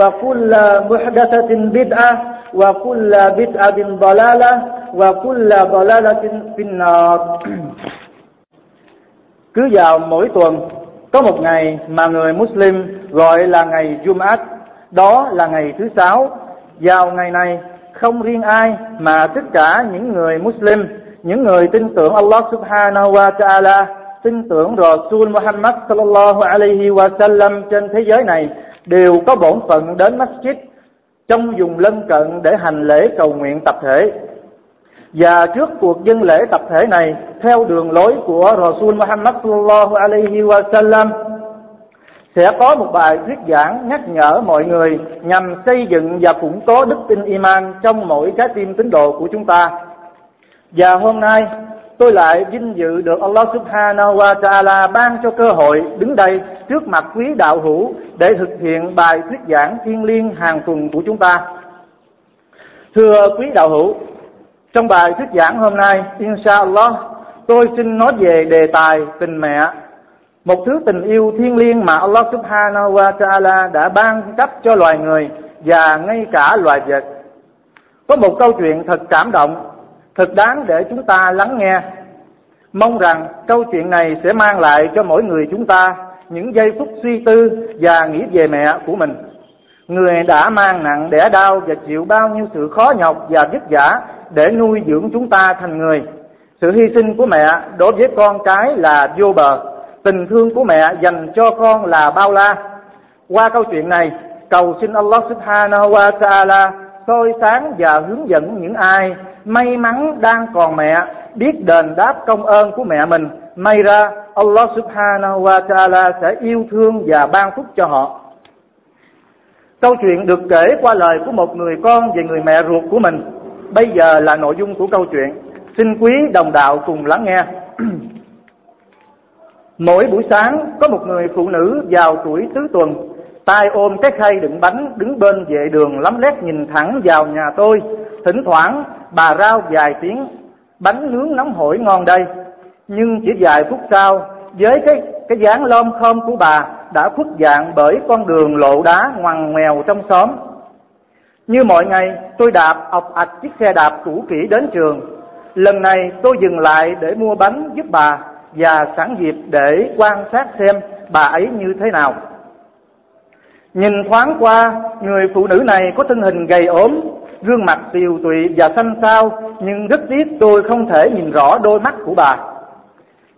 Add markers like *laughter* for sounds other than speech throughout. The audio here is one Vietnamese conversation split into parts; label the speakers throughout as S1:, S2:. S1: وكل محدثة بدعة وكل بدعة ضلالة وكل ضلالة في النار cứ vào mỗi tuần có một ngày mà người Muslim gọi là ngày Jumat, đó là ngày thứ sáu. Vào ngày này không riêng ai mà tất cả những người Muslim, những người tin tưởng Allah Subhanahu wa Taala, tin tưởng Rasul Muhammad sallallahu alaihi wa sallam trên thế giới này đều có bổn phận đến masjid trong vùng lân cận để hành lễ cầu nguyện tập thể. Và trước cuộc dân lễ tập thể này, theo đường lối của Rasul Muhammad sallallahu alaihi wa sallam, sẽ có một bài thuyết giảng nhắc nhở mọi người nhằm xây dựng và củng cố đức tin iman trong mỗi trái tim tín đồ của chúng ta. Và hôm nay tôi lại vinh dự được Allah Subhanahu wa Ta'ala ban cho cơ hội đứng đây trước mặt quý đạo hữu để thực hiện bài thuyết giảng thiên liêng hàng tuần của chúng ta. Thưa quý đạo hữu, trong bài thuyết giảng hôm nay, inshallah, tôi xin nói về đề tài tình mẹ, một thứ tình yêu thiêng liêng mà Allah Subhanahu wa Ta'ala đã ban cấp cho loài người và ngay cả loài vật. Có một câu chuyện thật cảm động thật đáng để chúng ta lắng nghe. Mong rằng câu chuyện này sẽ mang lại cho mỗi người chúng ta những giây phút suy tư và nghĩ về mẹ của mình. Người đã mang nặng đẻ đau và chịu bao nhiêu sự khó nhọc và vất vả để nuôi dưỡng chúng ta thành người. Sự hy sinh của mẹ đối với con cái là vô bờ, tình thương của mẹ dành cho con là bao la. Qua câu chuyện này, cầu xin Allah subhanahu wa ta'ala soi sáng và hướng dẫn những ai may mắn đang còn mẹ biết đền đáp công ơn của mẹ mình may ra Allah subhanahu wa ta'ala sẽ yêu thương và ban phúc cho họ câu chuyện được kể qua lời của một người con về người mẹ ruột của mình bây giờ là nội dung của câu chuyện xin quý đồng đạo cùng lắng nghe *clears throat* mỗi buổi sáng có một người phụ nữ vào tuổi tứ tuần tay ôm cái khay đựng bánh đứng bên vệ đường lắm lét nhìn thẳng vào nhà tôi Thỉnh thoảng bà rao vài tiếng bánh nướng nóng hổi ngon đây Nhưng chỉ vài phút sau Với cái cái dáng lom khom của bà Đã khuất dạng bởi con đường lộ đá ngoằn ngoèo trong xóm Như mọi ngày tôi đạp ọc ạch chiếc xe đạp cũ kỹ đến trường Lần này tôi dừng lại để mua bánh giúp bà Và sẵn dịp để quan sát xem bà ấy như thế nào Nhìn thoáng qua, người phụ nữ này có thân hình gầy ốm, gương mặt tiều tụy và xanh xao, nhưng rất tiếc tôi không thể nhìn rõ đôi mắt của bà.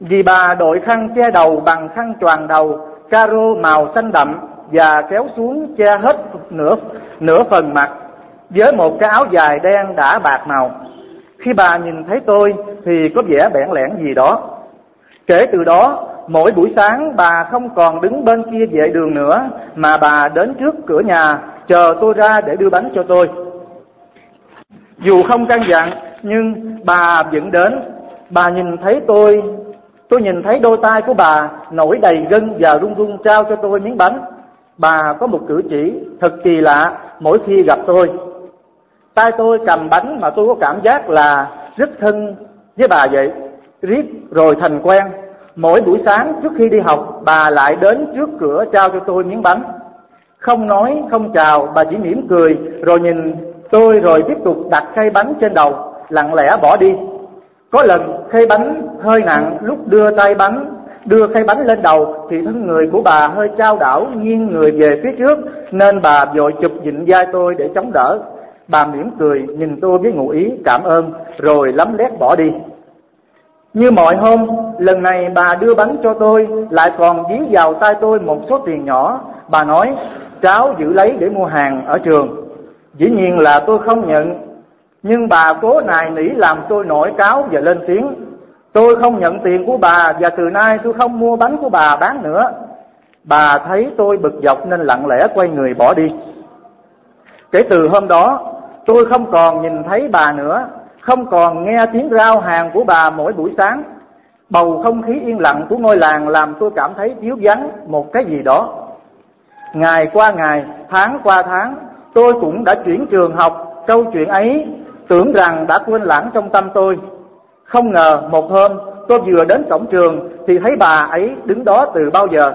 S1: Vì bà đội khăn che đầu bằng khăn choàng đầu, caro màu xanh đậm và kéo xuống che hết nửa nửa phần mặt với một cái áo dài đen đã bạc màu. Khi bà nhìn thấy tôi thì có vẻ bẽn lẽn gì đó. Kể từ đó, mỗi buổi sáng bà không còn đứng bên kia vệ đường nữa mà bà đến trước cửa nhà chờ tôi ra để đưa bánh cho tôi. Dù không căn dặn nhưng bà vẫn đến Bà nhìn thấy tôi Tôi nhìn thấy đôi tay của bà nổi đầy gân và run run trao cho tôi miếng bánh Bà có một cử chỉ thật kỳ lạ mỗi khi gặp tôi Tay tôi cầm bánh mà tôi có cảm giác là rất thân với bà vậy Riết rồi thành quen Mỗi buổi sáng trước khi đi học bà lại đến trước cửa trao cho tôi miếng bánh Không nói không chào bà chỉ mỉm cười rồi nhìn tôi rồi tiếp tục đặt khay bánh trên đầu lặng lẽ bỏ đi có lần khay bánh hơi nặng lúc đưa tay bánh đưa khay bánh lên đầu thì thân người của bà hơi trao đảo nghiêng người về phía trước nên bà vội chụp dịnh vai tôi để chống đỡ bà mỉm cười nhìn tôi với ngụ ý cảm ơn rồi lấm lét bỏ đi như mọi hôm lần này bà đưa bánh cho tôi lại còn dí vào tay tôi một số tiền nhỏ bà nói cháu giữ lấy để mua hàng ở trường Dĩ nhiên là tôi không nhận Nhưng bà cố này nỉ làm tôi nổi cáo và lên tiếng Tôi không nhận tiền của bà Và từ nay tôi không mua bánh của bà bán nữa Bà thấy tôi bực dọc nên lặng lẽ quay người bỏ đi Kể từ hôm đó Tôi không còn nhìn thấy bà nữa Không còn nghe tiếng rao hàng của bà mỗi buổi sáng Bầu không khí yên lặng của ngôi làng Làm tôi cảm thấy thiếu vắng một cái gì đó Ngày qua ngày, tháng qua tháng Tôi cũng đã chuyển trường học, câu chuyện ấy tưởng rằng đã quên lãng trong tâm tôi. Không ngờ một hôm tôi vừa đến cổng trường thì thấy bà ấy đứng đó từ bao giờ.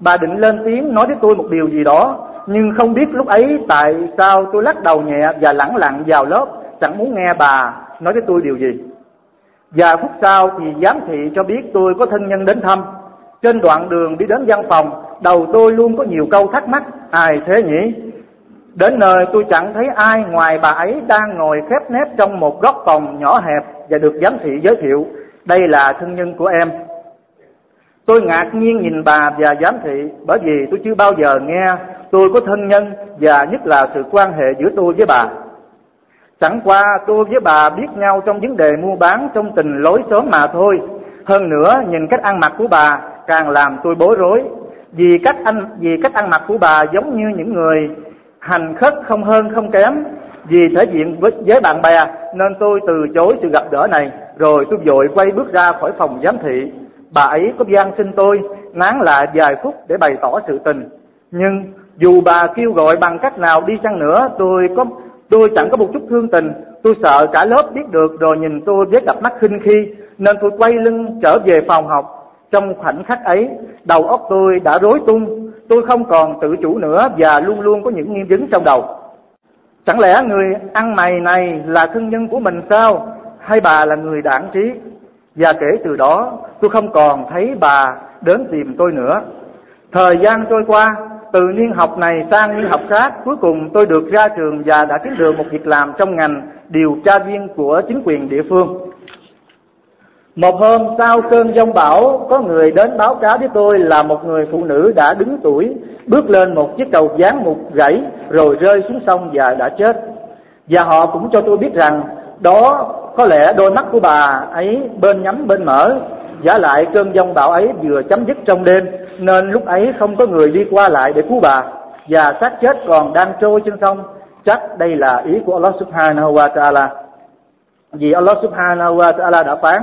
S1: Bà định lên tiếng nói với tôi một điều gì đó, nhưng không biết lúc ấy tại sao tôi lắc đầu nhẹ và lẳng lặng vào lớp, chẳng muốn nghe bà nói với tôi điều gì. Và phút sau thì giám thị cho biết tôi có thân nhân đến thăm. Trên đoạn đường đi đến văn phòng, đầu tôi luôn có nhiều câu thắc mắc, ai thế nhỉ? Đến nơi tôi chẳng thấy ai ngoài bà ấy đang ngồi khép nép trong một góc phòng nhỏ hẹp và được giám thị giới thiệu. Đây là thân nhân của em. Tôi ngạc nhiên nhìn bà và giám thị bởi vì tôi chưa bao giờ nghe tôi có thân nhân và nhất là sự quan hệ giữa tôi với bà. Chẳng qua tôi với bà biết nhau trong vấn đề mua bán trong tình lối sớm mà thôi. Hơn nữa nhìn cách ăn mặc của bà càng làm tôi bối rối. Vì cách ăn vì cách ăn mặc của bà giống như những người hành khất không hơn không kém vì thể diện với, với bạn bè nên tôi từ chối sự gặp gỡ này rồi tôi vội quay bước ra khỏi phòng giám thị bà ấy có gian xin tôi nán lại vài phút để bày tỏ sự tình nhưng dù bà kêu gọi bằng cách nào đi chăng nữa tôi có tôi chẳng có một chút thương tình tôi sợ cả lớp biết được rồi nhìn tôi với cặp mắt khinh khi nên tôi quay lưng trở về phòng học trong khoảnh khắc ấy đầu óc tôi đã rối tung tôi không còn tự chủ nữa và luôn luôn có những nghiêm vấn trong đầu. Chẳng lẽ người ăn mày này là thân nhân của mình sao? Hay bà là người đảng trí? Và kể từ đó tôi không còn thấy bà đến tìm tôi nữa. Thời gian trôi qua, từ niên học này sang niên học khác, cuối cùng tôi được ra trường và đã kiếm được một việc làm trong ngành điều tra viên của chính quyền địa phương một hôm sau cơn giông bão có người đến báo cáo với tôi là một người phụ nữ đã đứng tuổi bước lên một chiếc cầu dán một gãy rồi rơi xuống sông và đã chết và họ cũng cho tôi biết rằng đó có lẽ đôi mắt của bà ấy bên nhắm bên mở giả lại cơn giông bão ấy vừa chấm dứt trong đêm nên lúc ấy không có người đi qua lại để cứu bà và xác chết còn đang trôi trên sông chắc đây là ý của Allah Subhanahu wa Taala vì Allah Subhanahu wa Taala đã phán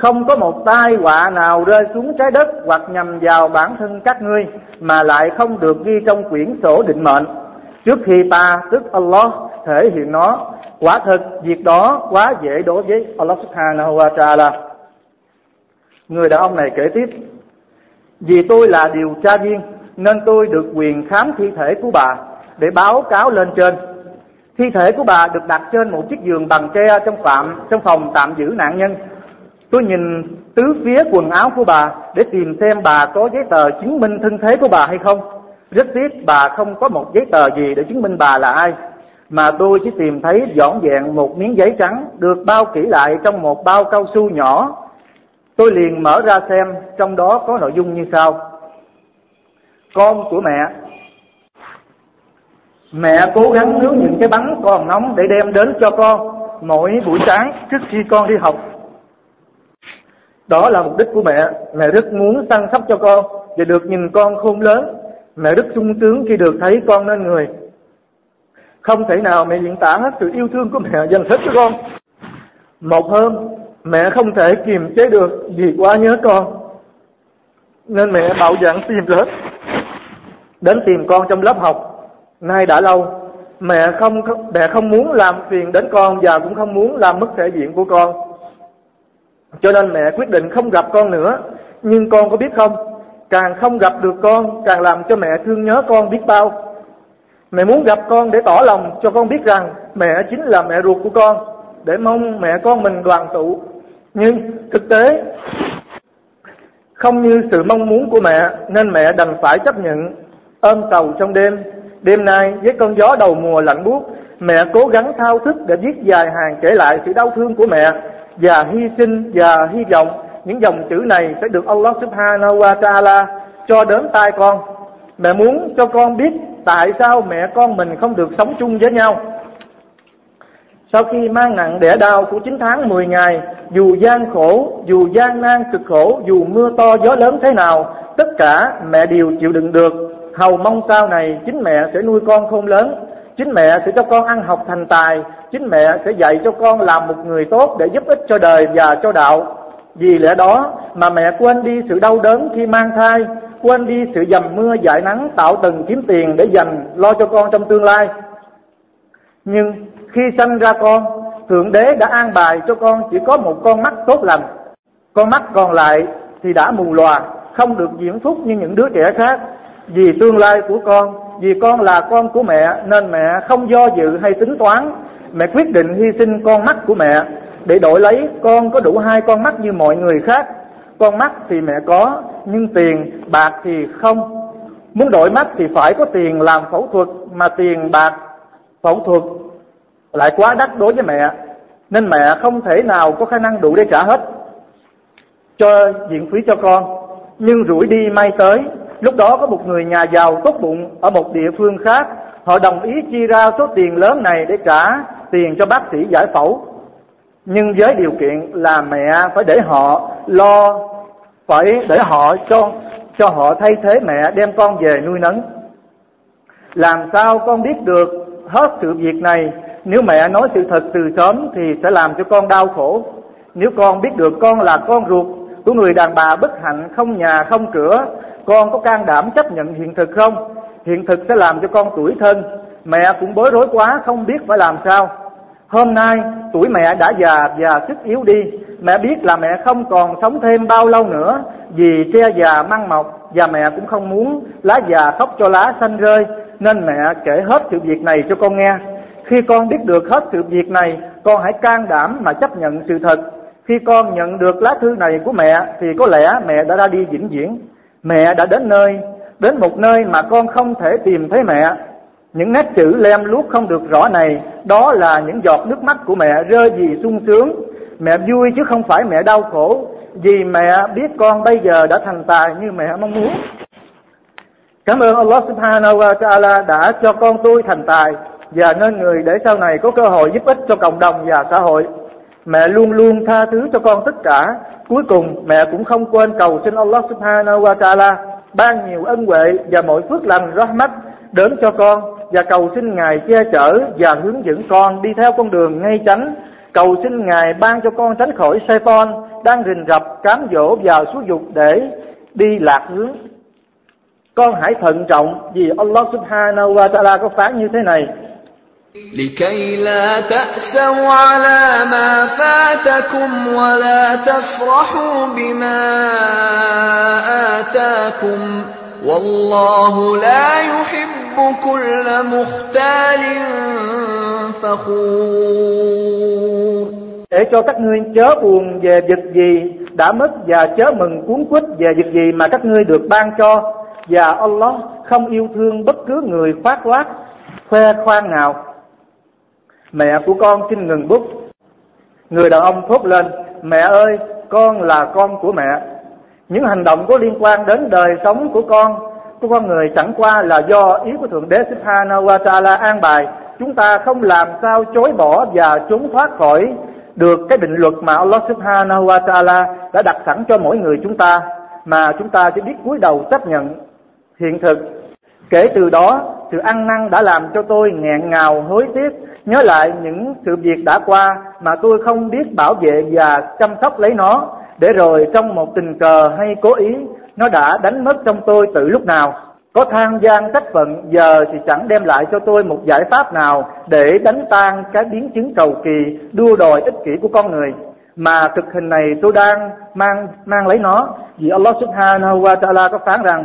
S1: không có một tai họa nào rơi xuống trái đất hoặc nhằm vào bản thân các ngươi mà lại không được ghi trong quyển sổ định mệnh trước khi ta tức Allah thể hiện nó quả thực việc đó quá dễ đối với Allah Subhanahu wa Taala người đàn ông này kể tiếp vì tôi là điều tra viên nên tôi được quyền khám thi thể của bà để báo cáo lên trên thi thể của bà được đặt trên một chiếc giường bằng tre trong phạm trong phòng tạm giữ nạn nhân Tôi nhìn tứ phía quần áo của bà để tìm xem bà có giấy tờ chứng minh thân thế của bà hay không. Rất tiếc bà không có một giấy tờ gì để chứng minh bà là ai. Mà tôi chỉ tìm thấy dọn dẹn một miếng giấy trắng được bao kỹ lại trong một bao cao su nhỏ. Tôi liền mở ra xem trong đó có nội dung như sau. Con của mẹ Mẹ cố gắng nướng những cái bánh còn nóng để đem đến cho con mỗi buổi sáng trước khi con đi học đó là mục đích của mẹ. Mẹ rất muốn săn sóc cho con và được nhìn con khôn lớn. Mẹ rất sung sướng khi được thấy con nên người. Không thể nào mẹ diễn tả hết sự yêu thương của mẹ *laughs* dành hết cho con. Một hôm, mẹ không thể kiềm chế được vì quá nhớ con. Nên mẹ bạo dạn tìm lớp. Đến tìm con trong lớp học. Nay đã lâu, mẹ không mẹ không muốn làm phiền đến con và cũng không muốn làm mất thể diện của con cho nên mẹ quyết định không gặp con nữa Nhưng con có biết không Càng không gặp được con Càng làm cho mẹ thương nhớ con biết bao Mẹ muốn gặp con để tỏ lòng cho con biết rằng Mẹ chính là mẹ ruột của con Để mong mẹ con mình đoàn tụ Nhưng thực tế Không như sự mong muốn của mẹ Nên mẹ đành phải chấp nhận Ôm tàu trong đêm Đêm nay với cơn gió đầu mùa lạnh buốt Mẹ cố gắng thao thức để viết dài hàng kể lại sự đau thương của mẹ và hy sinh và hy vọng những dòng chữ này sẽ được Allah subhanahu wa ta'ala cho đến tai con. Mẹ muốn cho con biết tại sao mẹ con mình không được sống chung với nhau. Sau khi mang nặng đẻ đau của 9 tháng 10 ngày, dù gian khổ, dù gian nan cực khổ, dù mưa to gió lớn thế nào, tất cả mẹ đều chịu đựng được. Hầu mong sau này chính mẹ sẽ nuôi con không lớn, chính mẹ sẽ cho con ăn học thành tài chính mẹ sẽ dạy cho con làm một người tốt để giúp ích cho đời và cho đạo vì lẽ đó mà mẹ quên đi sự đau đớn khi mang thai quên đi sự dầm mưa dải nắng tạo từng kiếm tiền để dành lo cho con trong tương lai nhưng khi sanh ra con thượng đế đã an bài cho con chỉ có một con mắt tốt lành con mắt còn lại thì đã mù lòa không được diễn phúc như những đứa trẻ khác vì tương lai của con vì con là con của mẹ nên mẹ không do dự hay tính toán mẹ quyết định hy sinh con mắt của mẹ để đổi lấy con có đủ hai con mắt như mọi người khác con mắt thì mẹ có nhưng tiền bạc thì không muốn đổi mắt thì phải có tiền làm phẫu thuật mà tiền bạc phẫu thuật lại quá đắt đối với mẹ nên mẹ không thể nào có khả năng đủ để trả hết cho viện phí cho con nhưng rủi đi may tới Lúc đó có một người nhà giàu tốt bụng ở một địa phương khác, họ đồng ý chia ra số tiền lớn này để trả tiền cho bác sĩ giải phẫu. Nhưng với điều kiện là mẹ phải để họ lo, phải để họ cho cho họ thay thế mẹ đem con về nuôi nấng. Làm sao con biết được hết sự việc này, nếu mẹ nói sự thật từ sớm thì sẽ làm cho con đau khổ. Nếu con biết được con là con ruột của người đàn bà bất hạnh không nhà không cửa con có can đảm chấp nhận hiện thực không? Hiện thực sẽ làm cho con tuổi thân. Mẹ cũng bối rối quá không biết phải làm sao. Hôm nay tuổi mẹ đã già và sức yếu đi. Mẹ biết là mẹ không còn sống thêm bao lâu nữa vì tre già măng mọc và mẹ cũng không muốn lá già khóc cho lá xanh rơi nên mẹ kể hết sự việc này cho con nghe. Khi con biết được hết sự việc này, con hãy can đảm mà chấp nhận sự thật. Khi con nhận được lá thư này của mẹ thì có lẽ mẹ đã ra đi vĩnh viễn. Mẹ đã đến nơi, đến một nơi mà con không thể tìm thấy mẹ. Những nét chữ lem luốc không được rõ này, đó là những giọt nước mắt của mẹ rơi vì sung sướng. Mẹ vui chứ không phải mẹ đau khổ, vì mẹ biết con bây giờ đã thành tài như mẹ mong muốn. Cảm ơn Allah subhanahu wa ta'ala đã cho con tôi thành tài và nên người để sau này có cơ hội giúp ích cho cộng đồng và xã hội. Mẹ luôn luôn tha thứ cho con tất cả Cuối cùng mẹ cũng không quên cầu xin Allah subhanahu wa ta'ala ban nhiều ân huệ và mọi phước lành rahmat đến cho con và cầu xin Ngài che chở và hướng dẫn con đi theo con đường ngay chánh. Cầu xin Ngài ban cho con tránh khỏi Satan đang rình rập, cám dỗ và xúi dục để đi lạc hướng. Con hãy thận trọng vì Allah subhanahu wa ta'ala có phán như thế này.
S2: لكي لا تأسوا على ما فاتكم ولا تفرحوا بما آتاكم والله لا يحب كل مختال
S1: فخور để cho các ngươi chớ buồn về việc gì đã mất và chớ mừng cuốn quýt về việc gì mà các ngươi được ban cho và Allah không yêu thương bất cứ người khoác lác khoe khoang nào Mẹ của con xin ngừng bút. Người đàn ông thốt lên, mẹ ơi, con là con của mẹ. Những hành động có liên quan đến đời sống của con, của con người chẳng qua là do ý của Thượng Đế Subhanahu wa Ta'ala an bài. Chúng ta không làm sao chối bỏ và trốn thoát khỏi được cái định luật mà Allah Subhanahu wa Ta'ala đã đặt sẵn cho mỗi người chúng ta mà chúng ta chỉ biết cúi đầu chấp nhận hiện thực. Kể từ đó, sự ăn năn đã làm cho tôi nghẹn ngào hối tiếc nhớ lại những sự việc đã qua mà tôi không biết bảo vệ và chăm sóc lấy nó, để rồi trong một tình cờ hay cố ý, nó đã đánh mất trong tôi từ lúc nào. Có than gian trách phận giờ thì chẳng đem lại cho tôi một giải pháp nào để đánh tan cái biến chứng cầu kỳ đua đòi ích kỷ của con người. Mà thực hình này tôi đang mang mang lấy nó vì Allah subhanahu wa ta'ala có phán rằng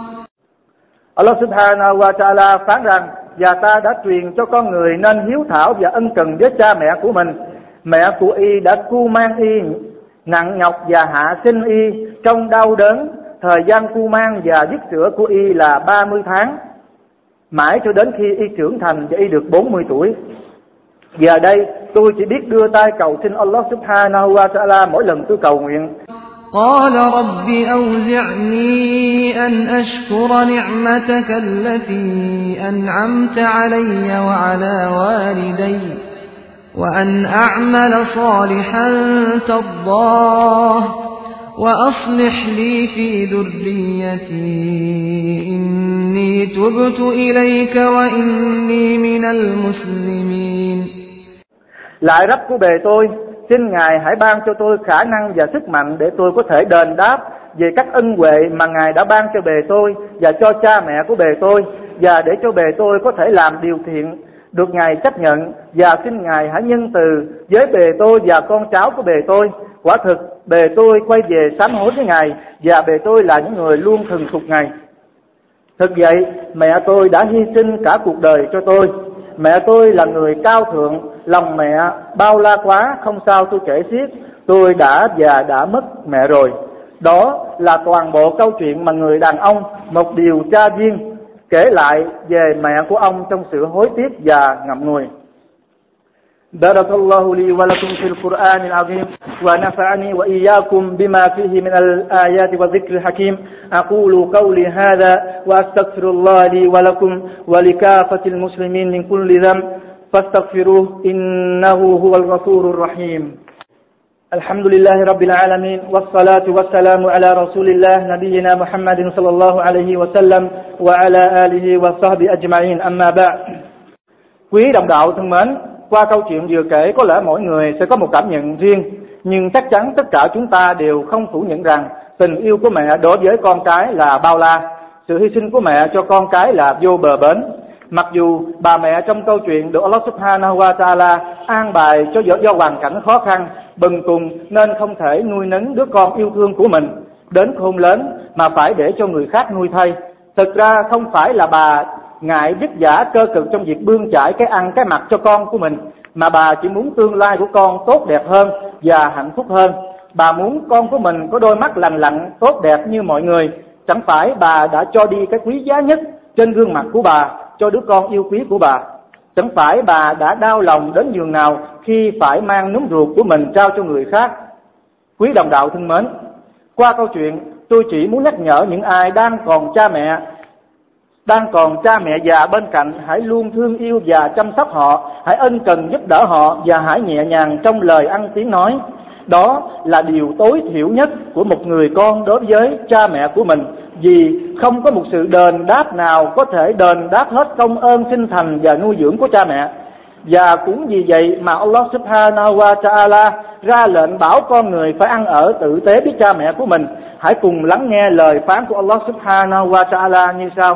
S1: Allah subhanahu wa ta'ala phán rằng và ta đã truyền cho con người nên hiếu thảo và ân cần với cha mẹ của mình mẹ của y đã cu mang y nặng nhọc và hạ sinh y trong đau đớn thời gian cu mang và dứt sữa của y là 30 tháng mãi cho đến khi y trưởng thành và y được 40 tuổi giờ đây tôi chỉ biết đưa tay cầu xin Allah subhanahu wa ta'ala mỗi lần tôi cầu nguyện
S2: قال رب أوزعني أن أشكر نعمتك التي أنعمت علي وعلى والدي وأن أعمل صالحا ترضاه وأصلح لي في ذريتي إني
S1: تبت إليك
S2: وإني من المسلمين
S1: Lại rắp của bề tôi xin Ngài hãy ban cho tôi khả năng và sức mạnh để tôi có thể đền đáp về các ân huệ mà Ngài đã ban cho bề tôi và cho cha mẹ của bề tôi và để cho bề tôi có thể làm điều thiện được Ngài chấp nhận và xin Ngài hãy nhân từ với bề tôi và con cháu của bề tôi. Quả thực bề tôi quay về sám hối với Ngài và bề tôi là những người luôn thần phục Ngài. Thực vậy, mẹ tôi đã hy sinh cả cuộc đời cho tôi Mẹ tôi là người cao thượng, lòng mẹ bao la quá, không sao tôi kể xiết. Tôi đã già đã mất mẹ rồi. Đó là toàn bộ câu chuyện mà người đàn ông, một điều tra viên, kể lại về mẹ của ông trong sự hối tiếc và ngậm ngùi. بارك الله لي ولكم في القرآن العظيم ونفعني وإياكم بما فيه من الآيات والذكر الحكيم أقول قولي هذا وأستغفر الله لي ولكم ولكافة المسلمين من كل ذنب فاستغفروه إنه هو الغفور الرحيم الحمد لله رب العالمين والصلاة والسلام على رسول الله نبينا محمد صلى الله عليه وسلم وعلى آله وصحبه أجمعين أما بعد Quý đồng đạo thân mến, Qua câu chuyện vừa kể có lẽ mỗi người sẽ có một cảm nhận riêng Nhưng chắc chắn tất cả chúng ta đều không phủ nhận rằng Tình yêu của mẹ đối với con cái là bao la Sự hy sinh của mẹ cho con cái là vô bờ bến Mặc dù bà mẹ trong câu chuyện được Allah subhanahu wa ta'ala an bài cho do, do hoàn cảnh khó khăn, bần cùng nên không thể nuôi nấng đứa con yêu thương của mình đến khôn lớn mà phải để cho người khác nuôi thay. Thực ra không phải là bà ngại vất giả cơ cực trong việc bươn chải cái ăn cái mặc cho con của mình mà bà chỉ muốn tương lai của con tốt đẹp hơn và hạnh phúc hơn bà muốn con của mình có đôi mắt lành lặn tốt đẹp như mọi người chẳng phải bà đã cho đi cái quý giá nhất trên gương mặt của bà cho đứa con yêu quý của bà chẳng phải bà đã đau lòng đến giường nào khi phải mang núm ruột của mình trao cho người khác quý đồng đạo thân mến qua câu chuyện tôi chỉ muốn nhắc nhở những ai đang còn cha mẹ đang còn cha mẹ già bên cạnh hãy luôn thương yêu và chăm sóc họ hãy ân cần giúp đỡ họ và hãy nhẹ nhàng trong lời ăn tiếng nói đó là điều tối thiểu nhất của một người con đối với cha mẹ của mình vì không có một sự đền đáp nào có thể đền đáp hết công ơn sinh thành và nuôi dưỡng của cha mẹ và cũng vì vậy mà Allah subhanahu wa ta'ala ra lệnh bảo con người phải ăn ở tử tế với cha mẹ của mình hãy cùng lắng nghe lời phán của Allah subhanahu wa ta'ala như sau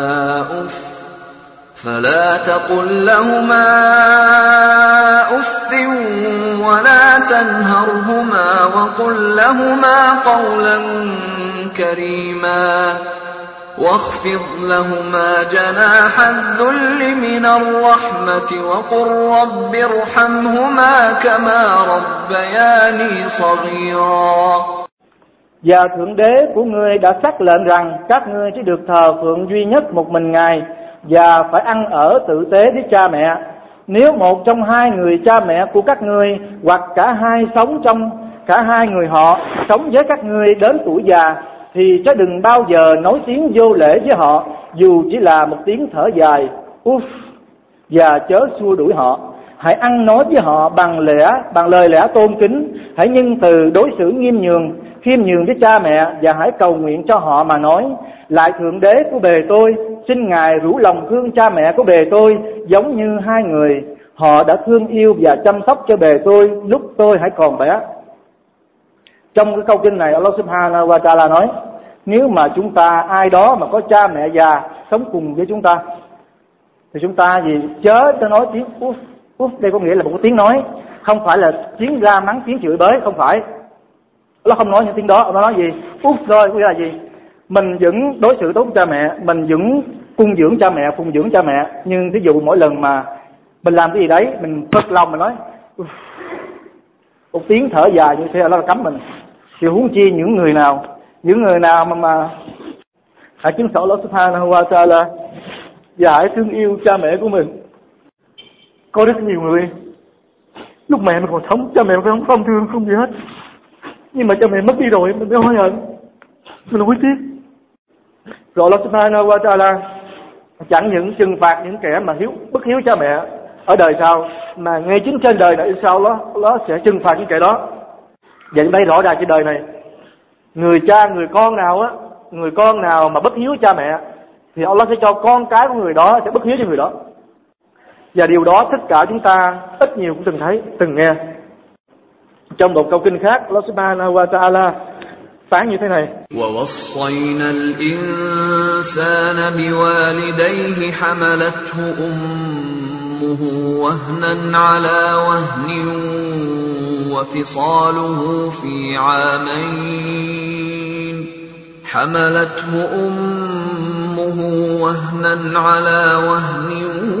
S2: فلا تقل لهما اف ولا تنهرهما وقل لهما قولا كريما واخفض لهما جناح الذل من الرحمه وقل رب ارحمهما كما ربياني صغيرا
S1: Và Thượng Đế của ngươi đã xác lệnh rằng các ngươi chỉ được thờ phượng duy nhất một mình Ngài và phải ăn ở tử tế với cha mẹ nếu một trong hai người cha mẹ của các ngươi hoặc cả hai sống trong cả hai người họ sống với các ngươi đến tuổi già thì cho đừng bao giờ nói tiếng vô lễ với họ dù chỉ là một tiếng thở dài uff và chớ xua đuổi họ hãy ăn nói với họ bằng lẽ bằng lời lẽ tôn kính hãy nhân từ đối xử nghiêm nhường khiêm nhường với cha mẹ và hãy cầu nguyện cho họ mà nói lại thượng đế của bề tôi xin ngài rủ lòng thương cha mẹ của bề tôi giống như hai người họ đã thương yêu và chăm sóc cho bề tôi lúc tôi hãy còn bé trong cái câu kinh này Allah Subhanahu wa Taala nói nếu mà chúng ta ai đó mà có cha mẹ già sống cùng với chúng ta thì chúng ta gì chớ cho nói tiếng uff đây có nghĩa là một tiếng nói không phải là tiếng la mắng tiếng chửi bới không phải nó không nói những tiếng đó nó nói gì út thôi có nghĩa là gì mình vẫn đối xử tốt với cha mẹ mình vẫn cung dưỡng cha mẹ phụng dưỡng cha mẹ nhưng ví dụ mỗi lần mà mình làm cái gì đấy mình phật lòng mình nói một tiếng thở dài như thế là nó cấm mình thì huống chi những người nào những người nào mà mà hãy chứng tỏ Allah Subhanahu wa Taala là giải thương yêu cha mẹ của mình có rất nhiều người lúc mẹ mình còn sống cha mẹ mình không không thương không gì hết nhưng mà cha mẹ mất đi rồi mình mới hối hận mình hối tiếc rồi Allah qua wa ta'ala chẳng những trừng phạt những kẻ mà hiếu bất hiếu cha mẹ ở đời sau mà ngay chính trên đời này sau đó nó sẽ trừng phạt những kẻ đó vậy đây rõ ràng trên đời này người cha người con nào á người con nào mà bất hiếu cha mẹ thì Allah sẽ cho con cái của người đó sẽ bất hiếu cho người đó và điều đó tất cả chúng ta ít nhiều cũng từng thấy, từng nghe. Trong một câu kinh khác, Allah
S2: subhanahu wa ta'ala phán như thế này. وَوَصَّيْنَا الْإِنسَانَ بِوَالِدَيْهِ حَمَلَتْهُ أُمُّهُ وَهْنًا عَلَى وَهْنٍ وَفِصَالُهُ فِي عَامَيْنِ حَمَلَتْهُ أُمُّهُ وَهْنًا عَلَى وَهْنٍ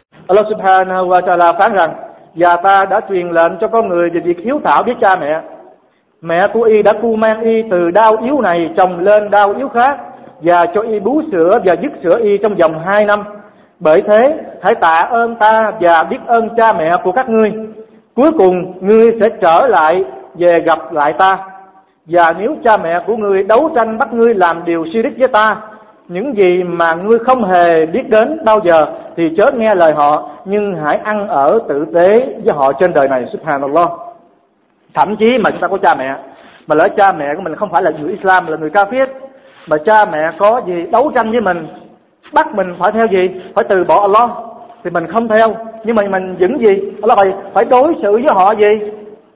S1: Allah subhanahu wa ta'ala phán rằng và ta đã truyền lệnh cho con người về việc hiếu thảo với cha mẹ mẹ của y đã cu mang y từ đau yếu này trồng lên đau yếu khác và cho y bú sữa và dứt sữa y trong vòng hai năm bởi thế hãy tạ ơn ta và biết ơn cha mẹ của các ngươi cuối cùng ngươi sẽ trở lại về gặp lại ta và nếu cha mẹ của ngươi đấu tranh bắt ngươi làm điều suy đích với ta những gì mà ngươi không hề biết đến bao giờ thì chớ nghe lời họ nhưng hãy ăn ở tử tế với họ trên đời này subhanallah thậm chí mà chúng ta có cha mẹ mà lỡ cha mẹ của mình không phải là người Islam là người kafir mà cha mẹ có gì đấu tranh với mình bắt mình phải theo gì phải từ bỏ Allah thì mình không theo nhưng mà mình vẫn gì Allah phải phải đối xử với họ gì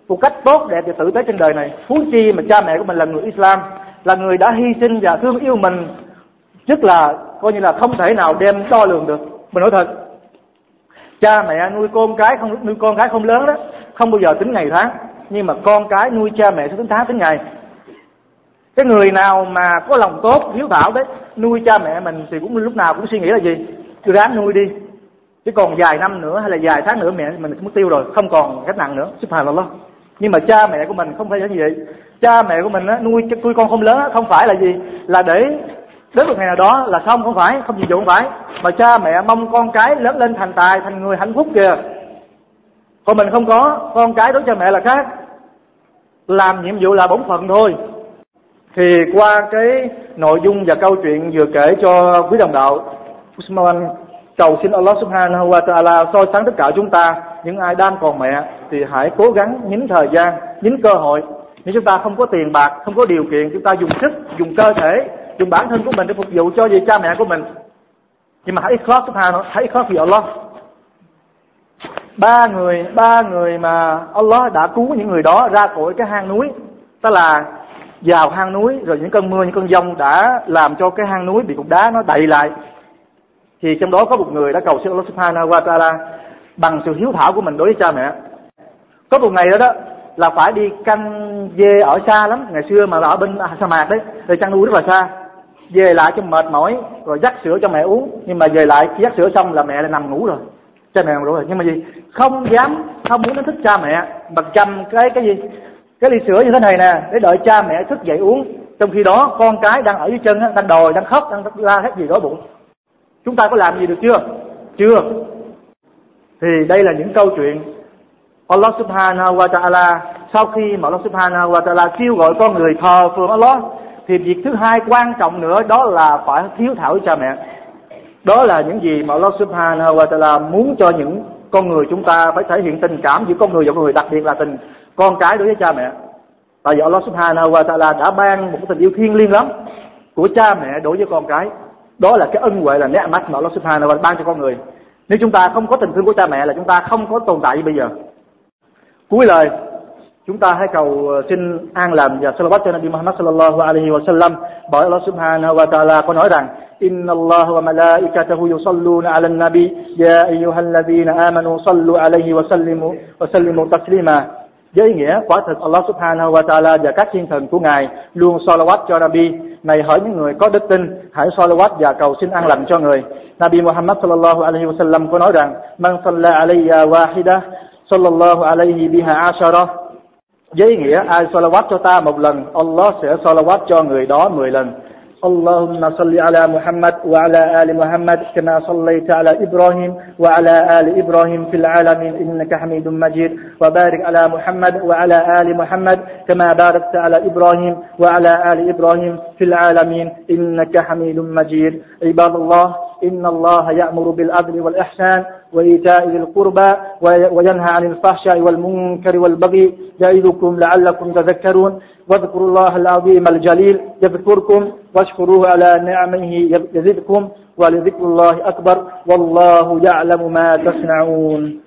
S1: một cách tốt đẹp và tử tế trên đời này phú chi mà cha mẹ của mình là người Islam là người đã hy sinh và thương yêu mình rất là coi như là không thể nào đem đo lường được mình nói thật cha mẹ nuôi con cái không nuôi con cái không lớn đó không bao giờ tính ngày tháng nhưng mà con cái nuôi cha mẹ sẽ tính tháng tính ngày cái người nào mà có lòng tốt hiếu thảo đấy nuôi cha mẹ mình thì cũng lúc nào cũng suy nghĩ là gì cứ ráng nuôi đi chứ còn vài năm nữa hay là vài tháng nữa mẹ mình mất tiêu rồi không còn gánh nặng nữa xếp hàng lo nhưng mà cha mẹ của mình không phải như vậy cha mẹ của mình á, nuôi nuôi con không lớn á, không phải là gì là để đến một ngày nào đó là xong không phải không gì vụ không phải mà cha mẹ mong con cái lớn lên thành tài thành người hạnh phúc kìa còn mình không có con cái đối cha mẹ là khác làm nhiệm vụ là bổn phận thôi thì qua cái nội dung và câu chuyện vừa kể cho quý đồng đạo Usman cầu xin Allah Subhanahu wa Taala soi sáng tất cả chúng ta những ai đang còn mẹ thì hãy cố gắng nhín thời gian nhín cơ hội nếu chúng ta không có tiền bạc không có điều kiện chúng ta dùng sức dùng cơ thể dùng bản thân của mình để phục vụ cho gì cha mẹ của mình nhưng mà hãy ikhlas subhanahu hãy khó vì Allah ba người ba người mà Allah đã cứu những người đó ra khỏi cái hang núi tức là vào hang núi rồi những cơn mưa những cơn giông đã làm cho cái hang núi bị cục đá nó đầy lại thì trong đó có một người đã cầu xin Allah subhanahu wa ta'ala bằng sự hiếu thảo của mình đối với cha mẹ có một ngày đó đó là phải đi canh dê ở xa lắm ngày xưa mà là ở bên sa mạc đấy rồi chăn nuôi rất là xa về lại cho mệt mỏi rồi dắt sữa cho mẹ uống nhưng mà về lại dắt sữa xong là mẹ lại nằm ngủ rồi cha mẹ ngủ rồi nhưng mà gì không dám không muốn đánh thức cha mẹ mà cầm cái cái gì cái ly sữa như thế này nè để đợi cha mẹ thức dậy uống trong khi đó con cái đang ở dưới chân đang đòi đang khóc đang la hết gì đó bụng chúng ta có làm gì được chưa chưa thì đây là những câu chuyện Allah subhanahu wa ta'ala sau khi mà Allah subhanahu wa ta'ala kêu gọi con người thờ phượng Allah thì việc thứ hai quan trọng nữa đó là phải thiếu thảo cha mẹ đó là những gì mà Allah Subhanahu wa Taala muốn cho những con người chúng ta phải thể hiện tình cảm giữa con người và con người đặc biệt là tình con cái đối với cha mẹ tại vì Allah Subhanahu wa Taala đã ban một tình yêu thiêng liêng lắm của cha mẹ đối với con cái đó là cái ân huệ là nét mắt mà Allah Subhanahu wa Taala ban cho con người nếu chúng ta không có tình thương của cha mẹ là chúng ta không có tồn tại như bây giờ cuối lời chúng ta hãy cầu ờ, xin an làm và salawat cho Nabi Muhammad sallallahu alaihi wa sallam bởi Allah subhanahu wa ta'ala có nói rằng إن الله وملائكته يصلون على النبي يا أيها الذين آمنوا صلوا عليه وسلموا وسلموا تسليما với nghĩa quả thật Allah subhanahu wa ta'ala và các thiên thần của Ngài luôn salawat cho Nabi. Này hỏi những người có đức tin, hãy salawat và cầu xin an lành cho người. Nabi Muhammad sallallahu alaihi wasallam có nói rằng: "Man salla alayya wahida sallallahu alaihi biha ashara" với nghĩa ai salawat cho ta một lần Allah sẽ salawat cho người đó mười lần اللهم صل على محمد وعلى آل محمد كما صليت على إبراهيم وعلى آل إبراهيم في العالمين إنك حميد مجيد وبارك على محمد وعلى آل محمد كما باركت على إبراهيم وعلى آل إبراهيم في العالمين إنك حميد مجيد عباد الله إن الله يأمر بالعدل والإحسان وإيتاء ذي القربى وينهى عن الفحشاء والمنكر والبغي يعظكم لعلكم تذكرون واذكروا الله العظيم الجليل يذكركم واشكروه على نعمه يزدكم ولذكر الله أكبر والله يعلم ما تصنعون